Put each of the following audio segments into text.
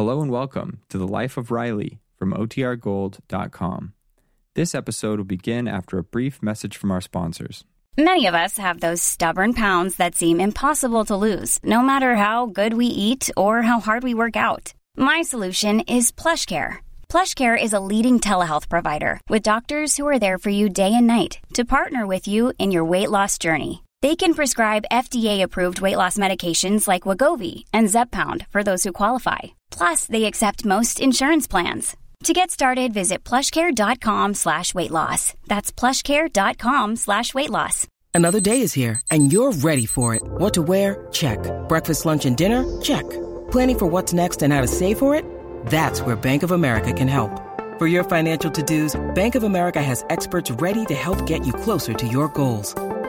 Hello and welcome to the Life of Riley from OTRGold.com. This episode will begin after a brief message from our sponsors. Many of us have those stubborn pounds that seem impossible to lose, no matter how good we eat or how hard we work out. My solution is PlushCare. PlushCare is a leading telehealth provider with doctors who are there for you day and night to partner with you in your weight loss journey. They can prescribe FDA-approved weight loss medications like Wegovy and Zepbound for those who qualify. Plus, they accept most insurance plans. To get started, visit plushcare.com slash weight loss. That's plushcare.com slash weight loss. Another day is here, and you're ready for it. What to wear? Check. Breakfast, lunch, and dinner? Check. Planning for what's next and how to save for it? That's where Bank of America can help. For your financial to-dos, Bank of America has experts ready to help get you closer to your goals.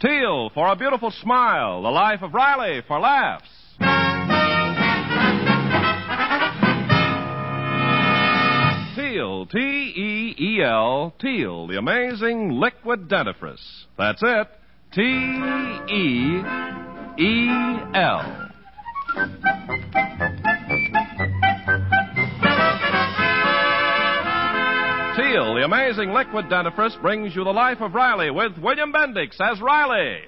Teal for a beautiful smile. The life of Riley for laughs. Teal, T E E L, Teal, the amazing liquid dentifrice. That's it. T E E L. the amazing liquid dentifrice, brings you the life of Riley with William Bendix as Riley.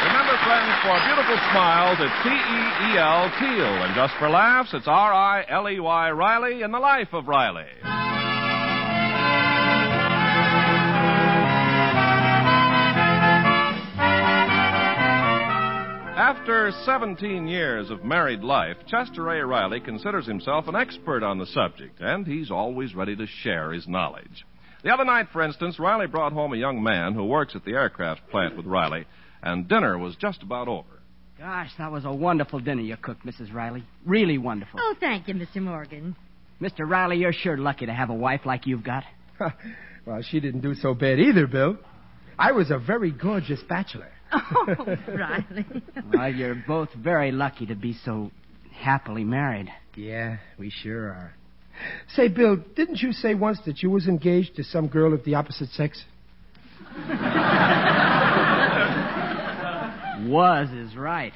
Remember, friends, for beautiful smiles, it's T E E L, Teal. And just for laughs, it's R I L E Y, Riley, in the life of Riley. After 17 years of married life, Chester A. Riley considers himself an expert on the subject, and he's always ready to share his knowledge. The other night, for instance, Riley brought home a young man who works at the aircraft plant with Riley, and dinner was just about over. Gosh, that was a wonderful dinner you cooked, Mrs. Riley. Really wonderful. Oh, thank you, Mr. Morgan. Mr. Riley, you're sure lucky to have a wife like you've got. well, she didn't do so bad either, Bill. I was a very gorgeous bachelor. Oh, Riley. well, you're both very lucky to be so happily married. Yeah, we sure are. Say, Bill, didn't you say once that you was engaged to some girl of the opposite sex? Was is right.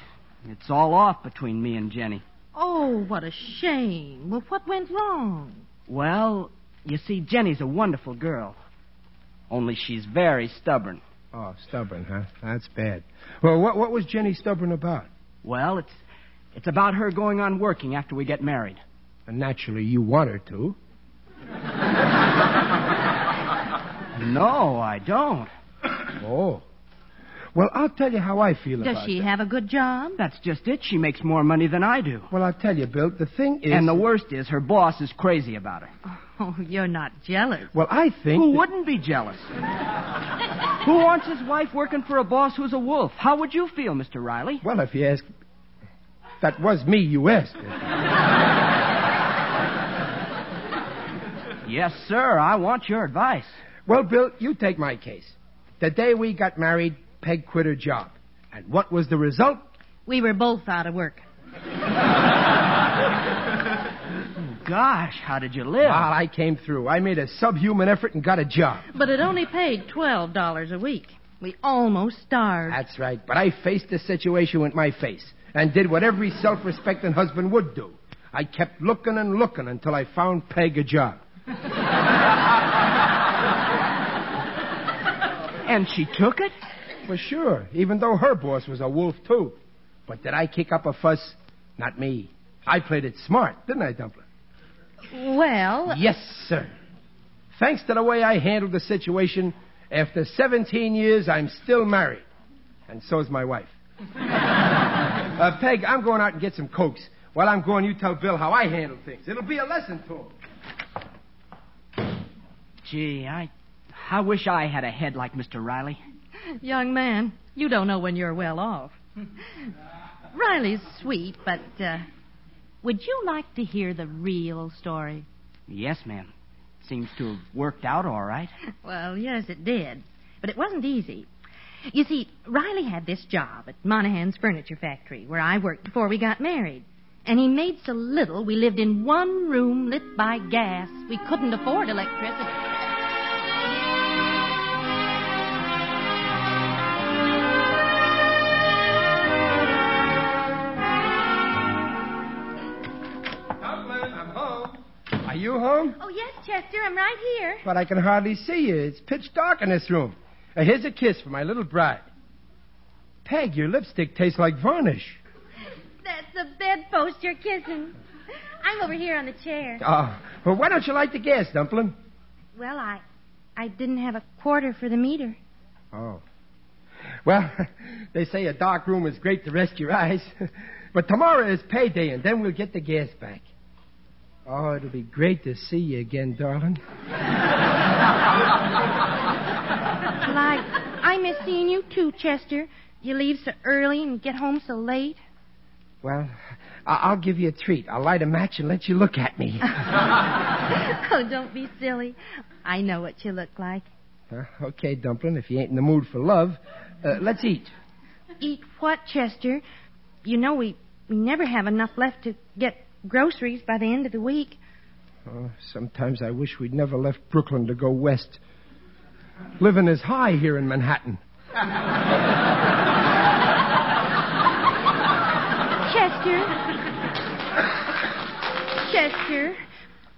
It's all off between me and Jenny. Oh, what a shame. Well, what went wrong? Well, you see, Jenny's a wonderful girl. Only she's very stubborn. Oh, stubborn, huh? That's bad. Well, what what was Jenny stubborn about? Well, it's it's about her going on working after we get married. And naturally, you want her to. No, I don't. Oh. Well, I'll tell you how I feel Does about she that. have a good job? That's just it. She makes more money than I do. Well, I'll tell you, Bill. The thing is. And the worst is her boss is crazy about her. Oh, you're not jealous. Well, I think. Who that- wouldn't be jealous? Who wants his wife working for a boss who's a wolf? How would you feel, Mr. Riley? Well, if you ask. That was me you asked. Yes, sir. I want your advice. Well, Bill, you take my case. The day we got married, Peg quit her job. And what was the result? We were both out of work. Gosh, how did you live? Well, I came through. I made a subhuman effort and got a job. But it only paid $12 a week. We almost starved. That's right. But I faced the situation with my face and did what every self respecting husband would do. I kept looking and looking until I found Peg a job. And she took it? Well, sure, even though her boss was a wolf, too. But did I kick up a fuss? Not me. I played it smart, didn't I, Dumpler? Well, Yes, sir. Thanks to the way I handled the situation, after 17 years, I'm still married. And so's my wife. uh, Peg, I'm going out and get some cokes. While I'm going, you tell Bill how I handle things. It'll be a lesson to him. Gee, I, I wish I had a head like Mr. Riley. Young man, you don't know when you're well off. Riley's sweet, but uh, would you like to hear the real story? Yes, ma'am. Seems to have worked out all right. Well, yes, it did. But it wasn't easy. You see, Riley had this job at Monahan's furniture factory, where I worked before we got married. And he made so little, we lived in one room lit by gas. We couldn't afford electricity. Are you home? Oh, yes, Chester, I'm right here. But I can hardly see you. It's pitch dark in this room. Uh, here's a kiss for my little bride. Peg, your lipstick tastes like varnish. That's the bedpost you're kissing. I'm over here on the chair. Oh, well, why don't you light the gas, Dumplin'? Well, I I didn't have a quarter for the meter. Oh. Well, they say a dark room is great to rest your eyes. but tomorrow is payday, and then we'll get the gas back. Oh, it'll be great to see you again, darling. Well, I I miss seeing you too, Chester. You leave so early and get home so late. Well, I- I'll give you a treat. I'll light a match and let you look at me. oh, don't be silly. I know what you look like. Uh, okay, Dumplin', if you ain't in the mood for love, uh, let's eat. Eat what, Chester? You know we we never have enough left to get groceries by the end of the week. Oh, sometimes I wish we'd never left Brooklyn to go west. Living is high here in Manhattan. Chester. Chester,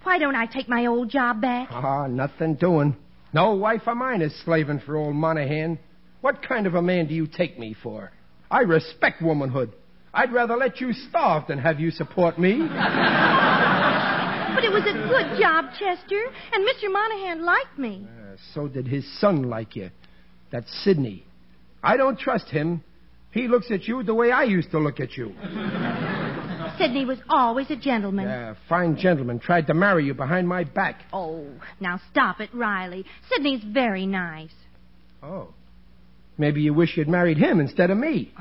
why don't I take my old job back? Ah, nothing doing. No wife of mine is slaving for old Monahan. What kind of a man do you take me for? I respect womanhood. I'd rather let you starve than have you support me. But it was a good job, Chester, and Mr. Monahan liked me. Uh, so did his son like you. That's Sidney. I don't trust him. He looks at you the way I used to look at you. Sidney was always a gentleman. Yeah, fine gentleman tried to marry you behind my back. Oh, now stop it, Riley. Sidney's very nice. Oh. Maybe you wish you'd married him instead of me.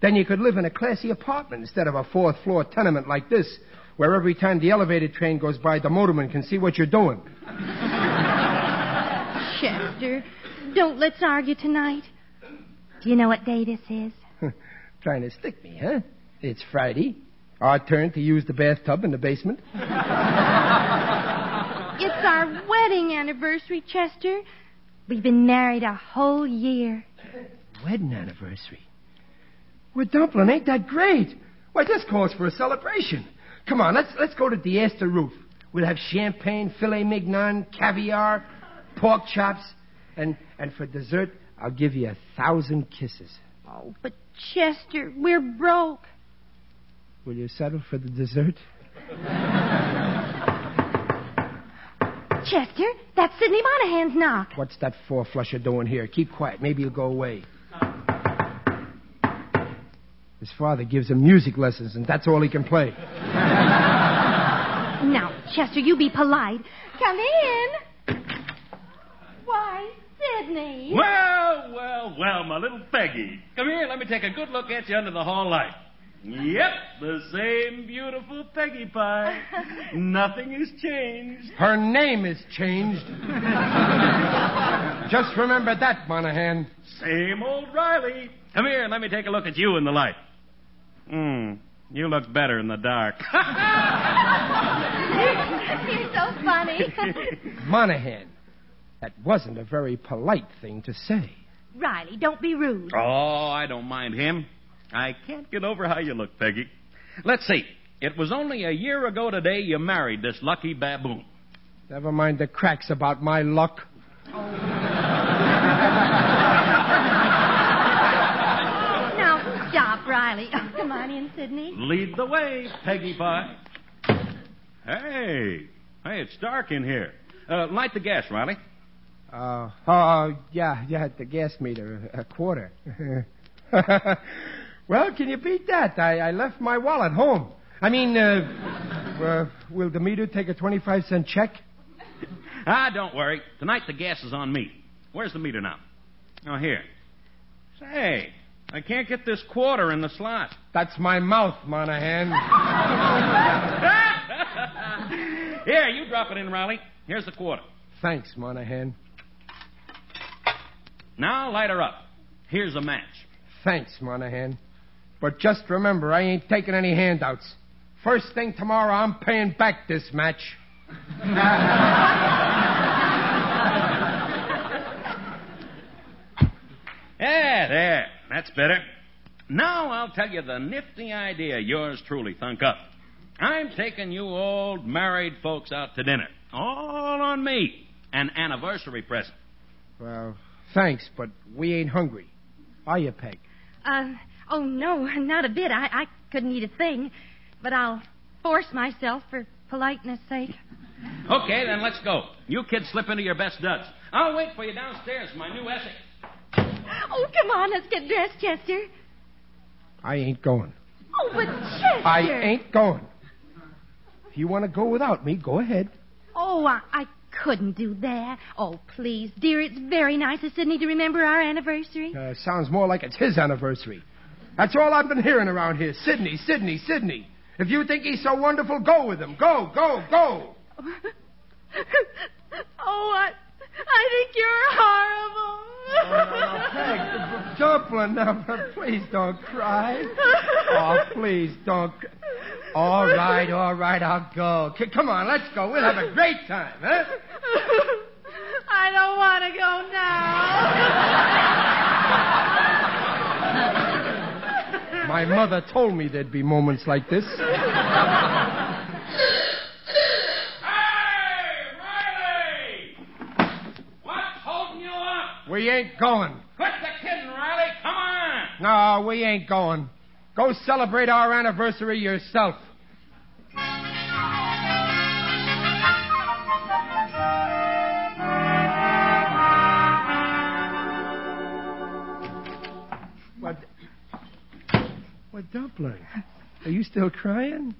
Then you could live in a classy apartment instead of a fourth floor tenement like this, where every time the elevator train goes by, the motorman can see what you're doing. Chester, don't let's argue tonight. Do you know what day this is? Trying to stick me, huh? It's Friday. Our turn to use the bathtub in the basement. It's our wedding anniversary, Chester. We've been married a whole year. Wedding anniversary. Well, Dumplin', ain't that great? Why, this calls for a celebration. Come on, let's let's go to the Astor Roof. We'll have champagne, filet mignon, caviar, pork chops, and and for dessert, I'll give you a thousand kisses. Oh, but Chester, we're broke. Will you settle for the dessert? Chester, that's Sidney Monahan's knock. What's that four flusher doing here? Keep quiet. Maybe he'll go away. His father gives him music lessons, and that's all he can play. Now, Chester, you be polite. Come in. Why, Sidney. Well, well, well, my little Peggy. Come here, let me take a good look at you under the hall light. Yep, the same beautiful Peggy Pie. Nothing has changed. Her name is changed. Just remember that, Monahan. Same old Riley. Come here, let me take a look at you in the light. Hmm, you look better in the dark. You're so funny. Monahan. That wasn't a very polite thing to say. Riley, don't be rude. oh, I don't mind him. I can't get over how you look, Peggy. Let's see. It was only a year ago today you married this lucky baboon. Never mind the cracks about my luck. Now, stop, Riley. Oh, come on in, Sidney. Lead the way, Peggy Pie. Hey, hey, it's dark in here. Uh, light the gas, Riley. Uh, oh, yeah, yeah, the gas meter, a quarter. well, can you beat that? I, I left my wallet home. I mean, uh, uh, will the meter take a 25 cent check? Ah, don't worry. Tonight the gas is on me. Where's the meter now? Oh, here. Say, I can't get this quarter in the slot. That's my mouth, Monahan. Here, you drop it in, Riley. Here's the quarter. Thanks, Monahan. Now light her up. Here's a match. Thanks, Monahan. But just remember, I ain't taking any handouts. First thing tomorrow, I'm paying back this match. Yeah, there. That's better. Now I'll tell you the nifty idea yours truly thunk up. I'm taking you old married folks out to dinner. All on me. An anniversary present. Well, thanks, but we ain't hungry. Are you, Peg? Uh, oh, no, not a bit. I, I couldn't eat a thing. But I'll force myself for politeness' sake. Okay, then let's go. You kids slip into your best duds. I'll wait for you downstairs for my new essay. Oh, come on, let's get dressed, Chester. I ain't going. Oh, but Chester. I ain't going. If you want to go without me, go ahead. Oh, I, I couldn't do that. Oh, please, dear, it's very nice of Sidney to remember our anniversary. Uh, sounds more like it's his anniversary. That's all I've been hearing around here. Sidney, Sidney, Sidney. If you think he's so wonderful, go with him. Go, go, go. oh, I, I think you're horrible. Oh, Peg, Dumpling, now, please don't cry. Oh, please don't. All right, all right, I'll go. C- come on, let's go. We'll have a great time, huh? I don't want to go now. My mother told me there'd be moments like this. Hey, Riley! What's holding you up? We ain't going. Quit the kidding, Riley. Come on. No, we ain't going. Go celebrate our anniversary yourself. What? What, Dumpling? Are you still crying?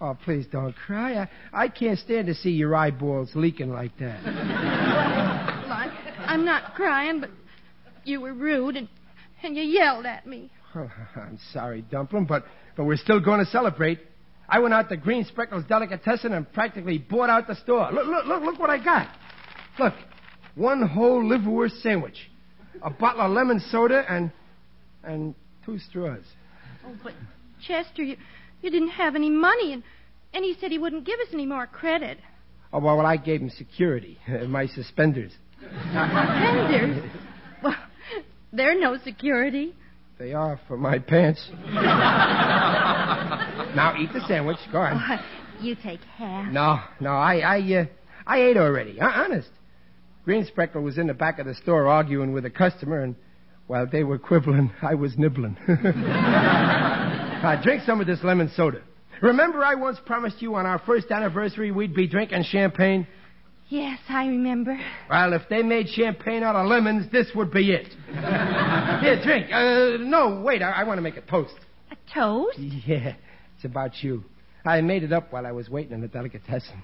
Oh, please don't cry. I, I can't stand to see your eyeballs leaking like that. I'm not crying, but you were rude and, and you yelled at me. Oh, I'm sorry, Dumpling, but, but we're still going to celebrate. I went out to Green Speckles Delicatessen and practically bought out the store. Look, look, look, look what I got. Look, one whole liverwurst sandwich, a bottle of lemon soda, and and two straws. Oh, but Chester, you, you didn't have any money, and, and he said he wouldn't give us any more credit. Oh, well, I gave him security, my suspenders. Suspenders? Well, they're no security. They are for my pants. now eat the sandwich. Go on. Oh, you take half. No, no, I, I, uh, I ate already. Uh, honest. Green Speckle was in the back of the store arguing with a customer, and while they were quibbling, I was nibbling. uh, drink some of this lemon soda. Remember, I once promised you on our first anniversary we'd be drinking champagne. Yes, I remember. Well, if they made champagne out of lemons, this would be it. Here, drink. Uh, no, wait. I, I want to make a toast. A toast? Yeah, it's about you. I made it up while I was waiting in the delicatessen.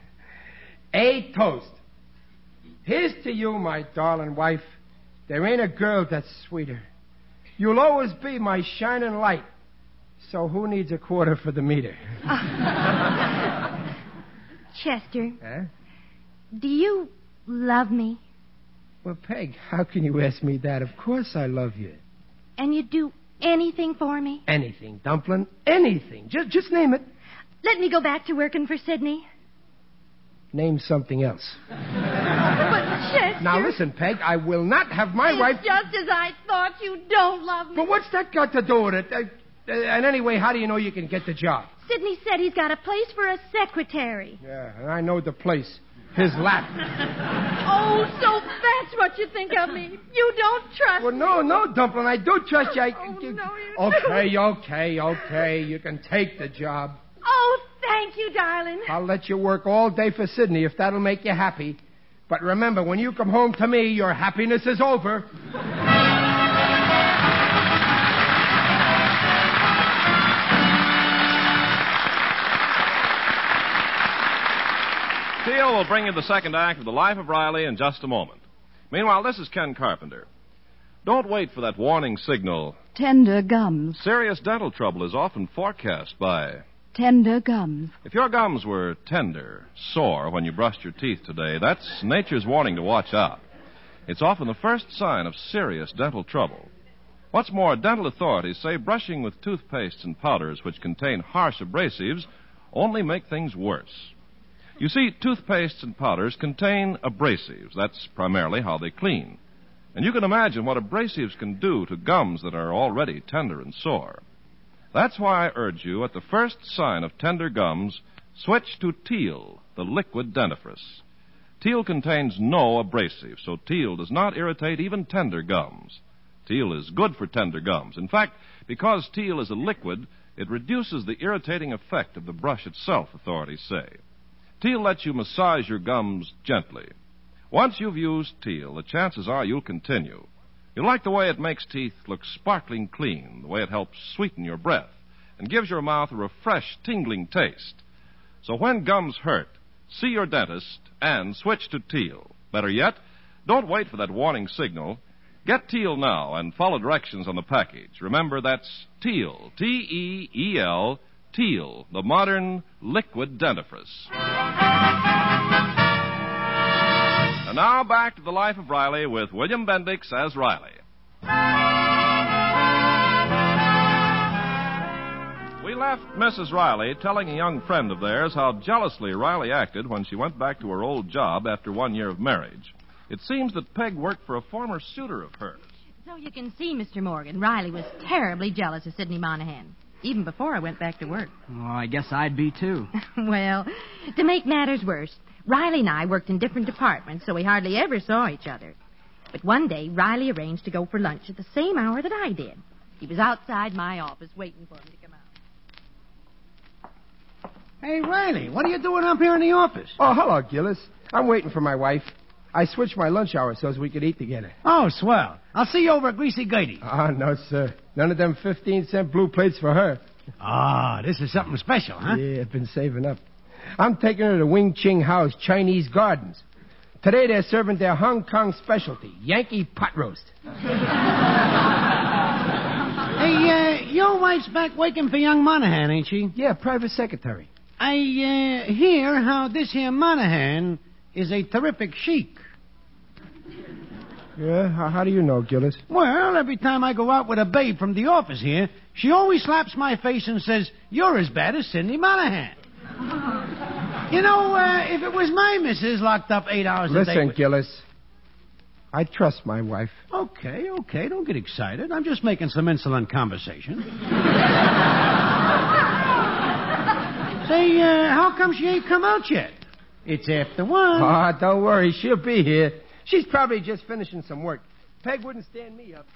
A toast. Here's to you, my darling wife. There ain't a girl that's sweeter. You'll always be my shining light. So who needs a quarter for the meter? Chester, Huh? Do you love me? Well, Peg, how can you ask me that? Of course I love you. And you'd do anything for me? Anything, Dumpling. Anything. Just, just name it. Let me go back to working for Sidney. Name something else. But Chester. Now listen, Peg. I will not have my it's wife. just as I thought. You don't love me. But what's that got to do with it? Uh, uh, and anyway, how do you know you can get the job? Sidney said he's got a place for a secretary. Yeah, and I know the place. His lap. Oh, so that's what you think of me. You don't trust Well, no, no, Dumpling. I do trust you. I, Oh, you- no, you okay, okay, okay. You can take the job. Oh, thank you, darling. I'll let you work all day for Sidney if that'll make you happy. But remember, when you come home to me, your happiness is over. Will bring you the second act of The Life of Riley in just a moment. Meanwhile, this is Ken Carpenter. Don't wait for that warning signal. Tender gums. Serious dental trouble is often forecast by. Tender gums. If your gums were tender, sore when you brushed your teeth today, that's nature's warning to watch out. It's often the first sign of serious dental trouble. What's more, dental authorities say brushing with toothpastes and powders which contain harsh abrasives only make things worse. You see, toothpastes and powders contain abrasives. That's primarily how they clean. And you can imagine what abrasives can do to gums that are already tender and sore. That's why I urge you, at the first sign of tender gums, switch to Teal, the liquid dentifrice. Teal contains no abrasive, so Teal does not irritate even tender gums. Teal is good for tender gums. In fact, because Teal is a liquid, it reduces the irritating effect of the brush itself, authorities say. Teal lets you massage your gums gently. Once you've used Teal, the chances are you'll continue. You'll like the way it makes teeth look sparkling clean, the way it helps sweeten your breath, and gives your mouth a refreshed, tingling taste. So when gums hurt, see your dentist and switch to Teal. Better yet, don't wait for that warning signal. Get Teal now and follow directions on the package. Remember, that's Teal, T E E L, Teal, the modern liquid dentifrice. And now back to the life of Riley with William Bendix as Riley. We left Mrs. Riley telling a young friend of theirs how jealously Riley acted when she went back to her old job after one year of marriage. It seems that Peg worked for a former suitor of hers. So you can see, Mr. Morgan, Riley was terribly jealous of Sidney Monahan, even before I went back to work. Oh, I guess I'd be too. well, to make matters worse, Riley and I worked in different departments, so we hardly ever saw each other. But one day, Riley arranged to go for lunch at the same hour that I did. He was outside my office waiting for me to come out. Hey, Riley, what are you doing up here in the office? Oh, hello, Gillis. I'm waiting for my wife. I switched my lunch hour so as we could eat together. Oh, swell. I'll see you over at Greasy Gertie. Ah, no, sir. None of them 15 cent blue plates for her. Ah, this is something special, huh? Yeah, I've been saving up. I'm taking her to Wing Ching House Chinese Gardens. Today they're serving their Hong Kong specialty, Yankee pot roast. Hey, uh, your wife's back working for young Monahan, ain't she? Yeah, private secretary. I uh, hear how this here Monahan is a terrific sheik. Yeah, how, how do you know, Gillis? Well, every time I go out with a babe from the office here, she always slaps my face and says, You're as bad as Sidney Monahan. you know, uh, if it was my missus locked up eight hours a day. Listen, with- Gillis. I trust my wife. Okay, okay, don't get excited. I'm just making some insolent conversation. Say, uh, how come she ain't come out yet? It's after one. Ah, don't worry, she'll be here. She's probably just finishing some work. Peg wouldn't stand me up.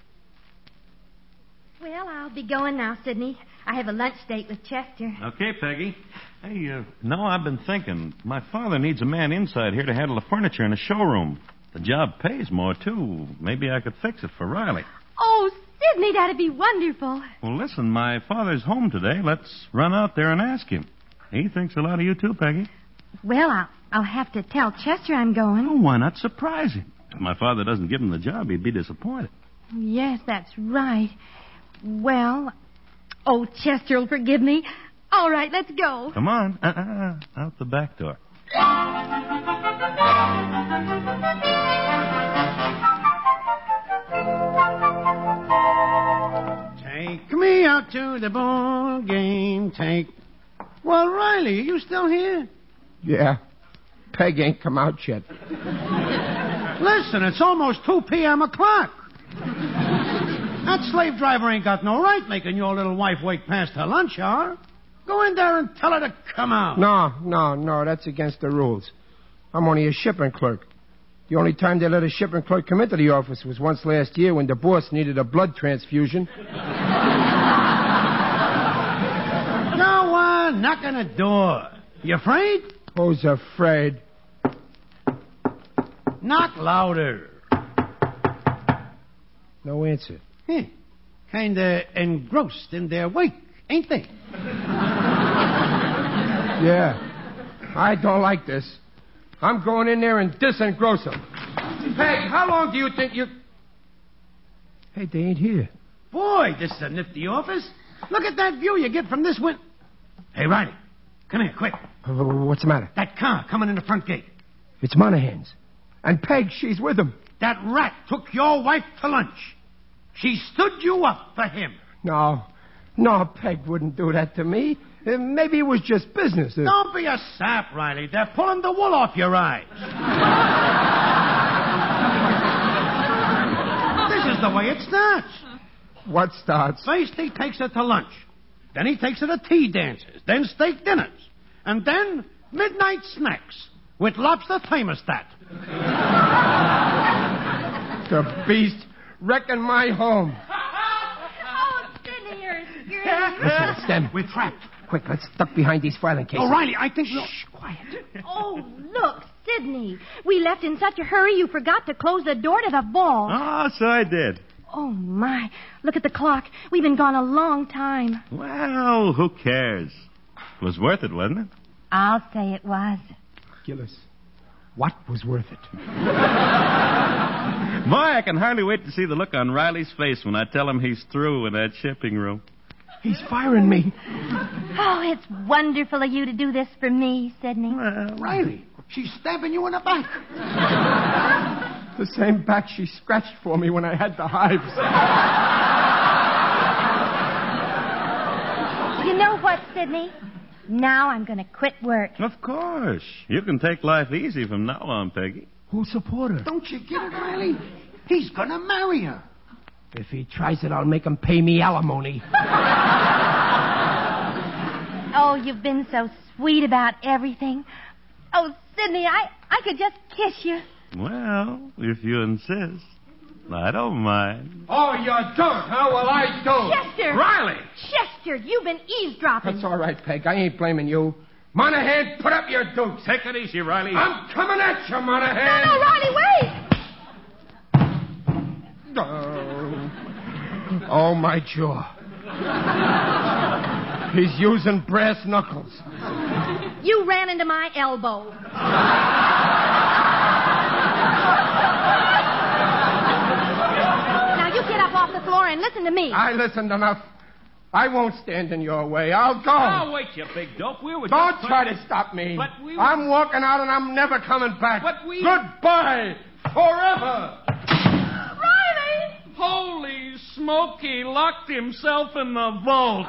Well, I'll be going now, Sidney. I have a lunch date with Chester. Okay, Peggy. Hey, uh, no, I've been thinking. My father needs a man inside here to handle the furniture in the showroom. The job pays more, too. Maybe I could fix it for Riley. Oh, Sidney, that'd be wonderful. Well, listen, my father's home today. Let's run out there and ask him. He thinks a lot of you, too, Peggy. Well, I'll, I'll have to tell Chester I'm going. Oh, why not surprise him? If my father doesn't give him the job, he'd be disappointed. Yes, that's right. Well, oh, Chester will forgive me. All right, let's go. Come on. Uh-uh. Out the back door. Take me out to the ball game. Take. Well, Riley, are you still here? Yeah. Peg ain't come out yet. Listen, it's almost 2 p.m. o'clock. That slave driver ain't got no right making your little wife wait past her lunch hour. Go in there and tell her to come out. No, no, no, that's against the rules. I'm only a shipping clerk. The only time they let a shipping clerk come into the office was once last year when the boss needed a blood transfusion. Go on, uh, knock on the door. You afraid? Who's afraid? Knock louder. No answer. Huh. Kinda engrossed in their work, ain't they? Yeah. I don't like this. I'm going in there and disengross them. Peg, how long do you think you... Hey, they ain't here. Boy, this is a nifty office. Look at that view you get from this window. Hey, Riley, come here, quick. Uh, What's the matter? That car coming in the front gate. It's Monahan's. And Peg, she's with him. That rat took your wife to lunch. She stood you up for him. No. No, Peg wouldn't do that to me. Uh, maybe it was just business. Uh, Don't be a sap, Riley. They're pulling the wool off your eyes. this is the way it starts. What starts? First he takes her to lunch. Then he takes her to tea dances. Then steak dinners. And then midnight snacks with lobster thermostat. The beast wrecking my home. Oh, Sidney, you're Listen, it's them. We're trapped. Quick, let's duck behind these filing cases. Oh, Riley, I think... Shh, quiet. Oh, look, Sidney. We left in such a hurry you forgot to close the door to the ball. Oh, so I did. Oh, my. Look at the clock. We've been gone a long time. Well, who cares? It was worth it, wasn't it? I'll say it was. Gillis, what was worth it? Boy, I can hardly wait to see the look on Riley's face when I tell him he's through in that shipping room. He's firing me. Oh, it's wonderful of you to do this for me, Sidney. Riley, she's stabbing you in the back. The same back she scratched for me when I had the hives. You know what, Sidney? Now I'm going to quit work. Of course. You can take life easy from now on, Peggy. Who'll support her? Don't you get it, Riley? He's gonna marry her. If he tries it, I'll make him pay me alimony. Oh, you've been so sweet about everything. Oh, Sidney, I, I could just kiss you. Well, if you insist, I don't mind. Oh, you don't, huh? Well, I don't. Chester! Riley! Chester, you've been eavesdropping. That's all right, Peg. I ain't blaming you. Monahan, put up your dukes. Take it easy, Riley. I'm coming at you, No, Monahan. no, Riley, wait! Oh, oh my jaw. He's using brass knuckles. You ran into my elbow. Get up off the floor and listen to me. I listened enough. I won't stand in your way. I'll go. Oh, wait, you big dope. We were Don't just try to stop me. But we were- I'm walking out and I'm never coming back. But we- Goodbye. Forever. Riley! Holy smoke, he locked himself in the vault.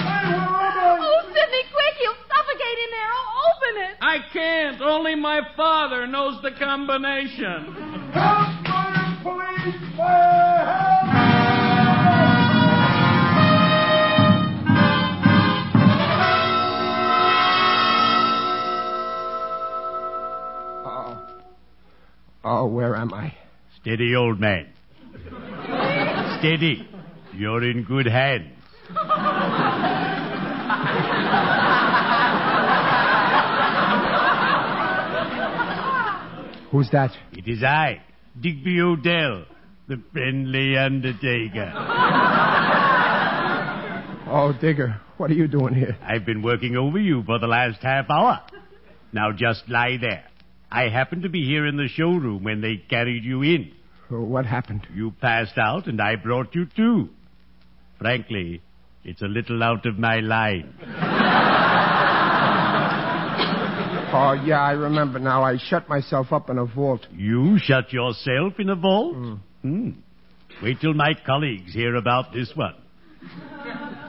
Oh, Sidney, quick! He'll suffocate in there. Oh, open it. I can't. Only my father knows the combination. Oh. Oh, where am I? Steady, old man. Steady. You're in good hands. Who's that? It is I, Digby O'Dell, the friendly undertaker. Oh, Digger, what are you doing here? I've been working over you for the last half hour. Now just lie there. I happened to be here in the showroom when they carried you in. Oh, what happened? You passed out, and I brought you to. Frankly, it's a little out of my line. Oh, yeah, I remember now. I shut myself up in a vault. You shut yourself in a vault? Mm. Hmm. Wait till my colleagues hear about this one.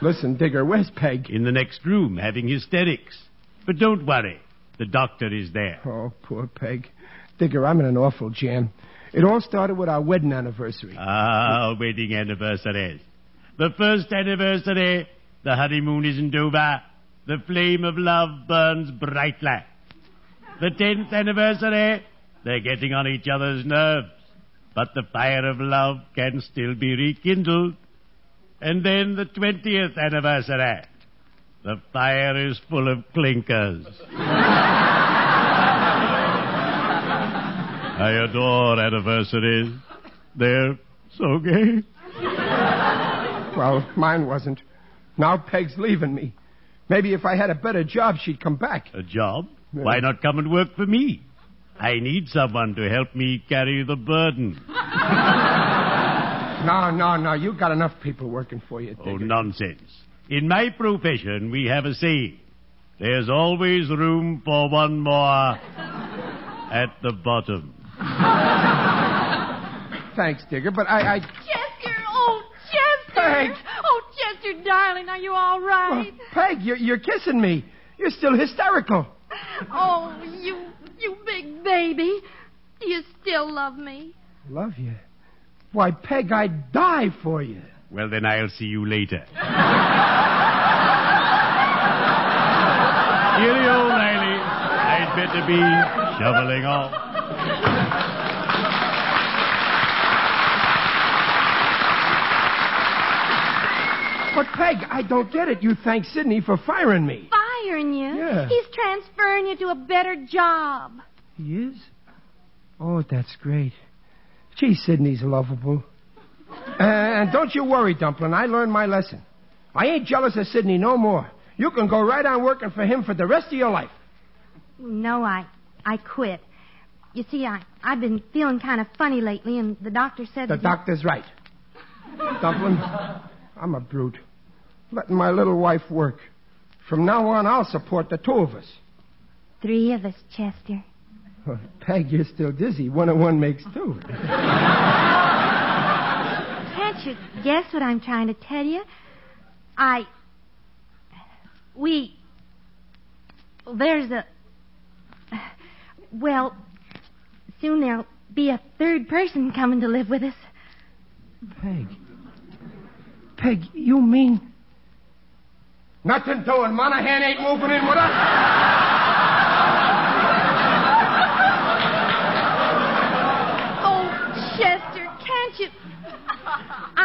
Listen, Digger, where's Peg? In the next room, having hysterics. But don't worry. The doctor is there. Oh, poor Peg. Digger, I'm in an awful jam. It all started with our wedding anniversary. Ah, wedding anniversaries. The first anniversary, the honeymoon isn't over. The flame of love burns brightly. The tenth anniversary, they're getting on each other's nerves. But the fire of love can still be rekindled. And then the twentieth anniversary. The fire is full of clinkers. I adore anniversaries. They're so gay. Well, mine wasn't. Now Peg's leaving me. Maybe if I had a better job, she'd come back. A job? Why not come and work for me? I need someone to help me carry the burden. No, no, no. You've got enough people working for you. Oh, nonsense. In my profession, we have a saying. There's always room for one more at the bottom. Thanks, Digger, but I, I Chester, oh, Chester. Peg. Oh, Chester, darling, are you all right? Peg, you're, you're kissing me. You're still hysterical. Oh, you, you big baby. Do you still love me? Love you. Why, Peg, I'd die for you. Well, then I'll see you later. Cheerio, Riley. I'd better be shoveling off. But, Peg, I don't get it. You thank Sidney for firing me. Firing you? Yeah. He's transferring you to a better job. He is? Oh, that's great. Gee, Sidney's lovable. Uh, and don't you worry, Dumpling. I learned my lesson. I ain't jealous of Sidney no more. You can go right on working for him for the rest of your life. No, I, I quit. You see, I, I've been feeling kind of funny lately, and the doctor said. The doctor's right. Dumpling, I'm a brute. Letting my little wife work. From now on, I'll support the two of us. Three of us, Chester. Well, Peg, you're still dizzy. One and one makes two. Can't you guess what I'm trying to tell you? I. We. There's a. Well, soon there'll be a third person coming to live with us. Peg. Peg, you mean. Nothing doing. Monahan ain't moving in with us.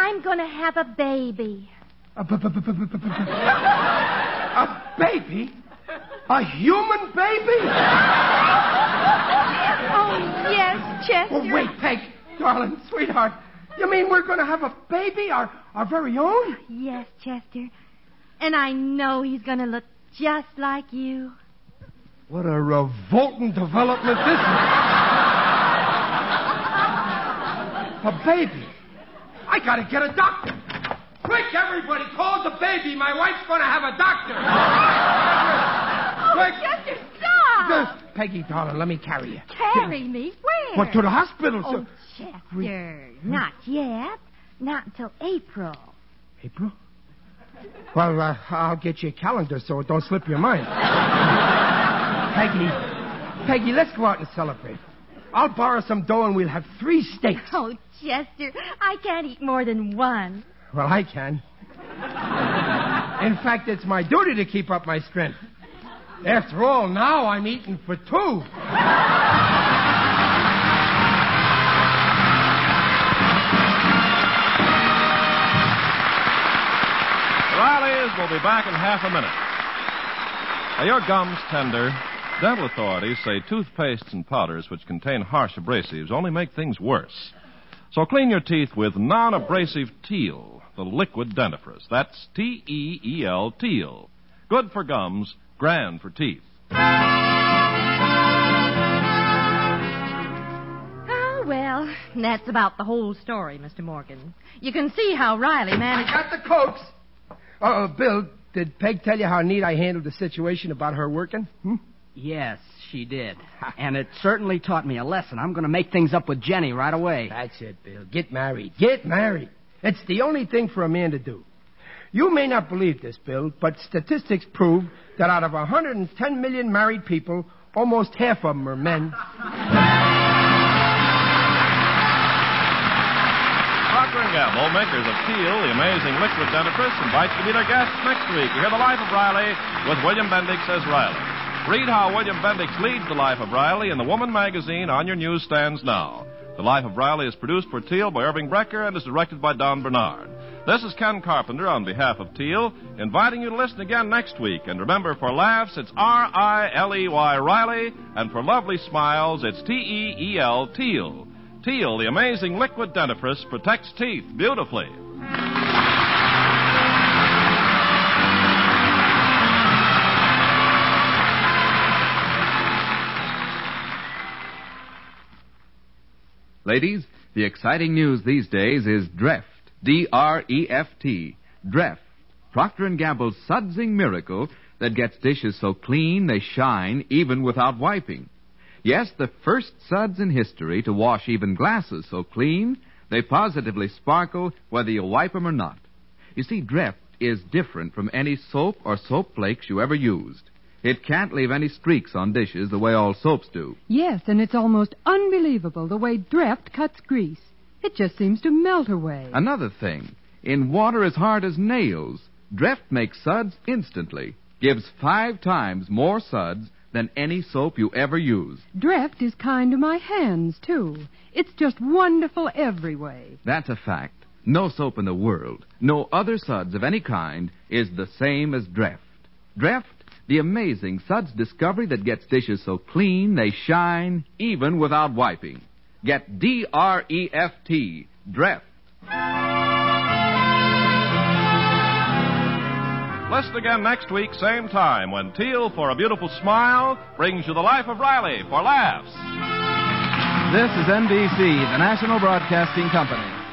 I'm going to have a baby. A, b- b- b- baby? A human baby? Oh, yes, Chester. Oh, wait, Peg. Darling, sweetheart. You mean we're going to have a baby? Our, our very own? Yes, Chester. And I know he's going to look just like you. What a revolting development this is. a baby. I gotta get a doctor. Quick, everybody, call the baby. My wife's gonna have a doctor. Oh, Quick. Chester, stop! Just- Peggy, darling, let me carry you. Carry me? Where? What, to the hospital? Oh, so- Chester, not yet. Not until April. April? Well, uh, I'll get you a calendar so it don't slip your mind. Peggy, Peggy, let's go out and celebrate. I'll borrow some dough and we'll have three steaks. Oh, Chester, I can't eat more than one. Well, I can. In fact, it's my duty to keep up my strength. After all, now I'm eating for two. Riley's will be back in half a minute. Are your gums tender? Dental authorities say toothpastes and powders which contain harsh abrasives only make things worse. So clean your teeth with non-abrasive Teal, the liquid dentifrice. That's T-E-E-L, Teal. Good for gums, grand for teeth. Oh, well, that's about the whole story, Mr. Morgan. You can see how Riley managed. I got the cokes. Uh, Bill, did Peg tell you how neat I handled the situation about her working? Hmm? Yes, she did. And it certainly taught me a lesson. I'm going to make things up with Jenny right away. That's it, Bill. Get married. Get married. It's the only thing for a man to do. You may not believe this, Bill, but statistics prove that out of 110 million married people, almost half of them are men. Procter & Gamble, makers of Teal, the amazing liquid dentifrice, invites you to be their guests next week. You hear The Life of Riley with William Bendix as Riley. Read how William Bendix leads The Life of Riley in the Woman magazine on your newsstands now. The Life of Riley is produced for Teal by Irving Brecher and is directed by Don Bernard. This is Ken Carpenter on behalf of Teal, inviting you to listen again next week. And remember, for laughs, it's R I L E Y Riley, and for lovely smiles, it's T E E L Teal. Teal, the amazing liquid dentifrice, protects teeth beautifully. Ladies, the exciting news these days is Dreft. D-R-E-F-T. Dreft. Procter & Gamble's sudsing miracle that gets dishes so clean they shine even without wiping. Yes, the first suds in history to wash even glasses so clean they positively sparkle whether you wipe them or not. You see, Dreft is different from any soap or soap flakes you ever used. It can't leave any streaks on dishes the way all soaps do. Yes, and it's almost unbelievable the way Dreft cuts grease. It just seems to melt away. Another thing, in water as hard as nails, Dreft makes suds instantly. Gives five times more suds than any soap you ever used. Dreft is kind to my hands, too. It's just wonderful every way. That's a fact. No soap in the world, no other suds of any kind, is the same as Dreft. Dreft, the amazing suds discovery that gets dishes so clean they shine even without wiping. Get D R E F T, Dreft. Listen again next week, same time, when Teel for a Beautiful Smile brings you The Life of Riley for laughs. This is NBC, the national broadcasting company.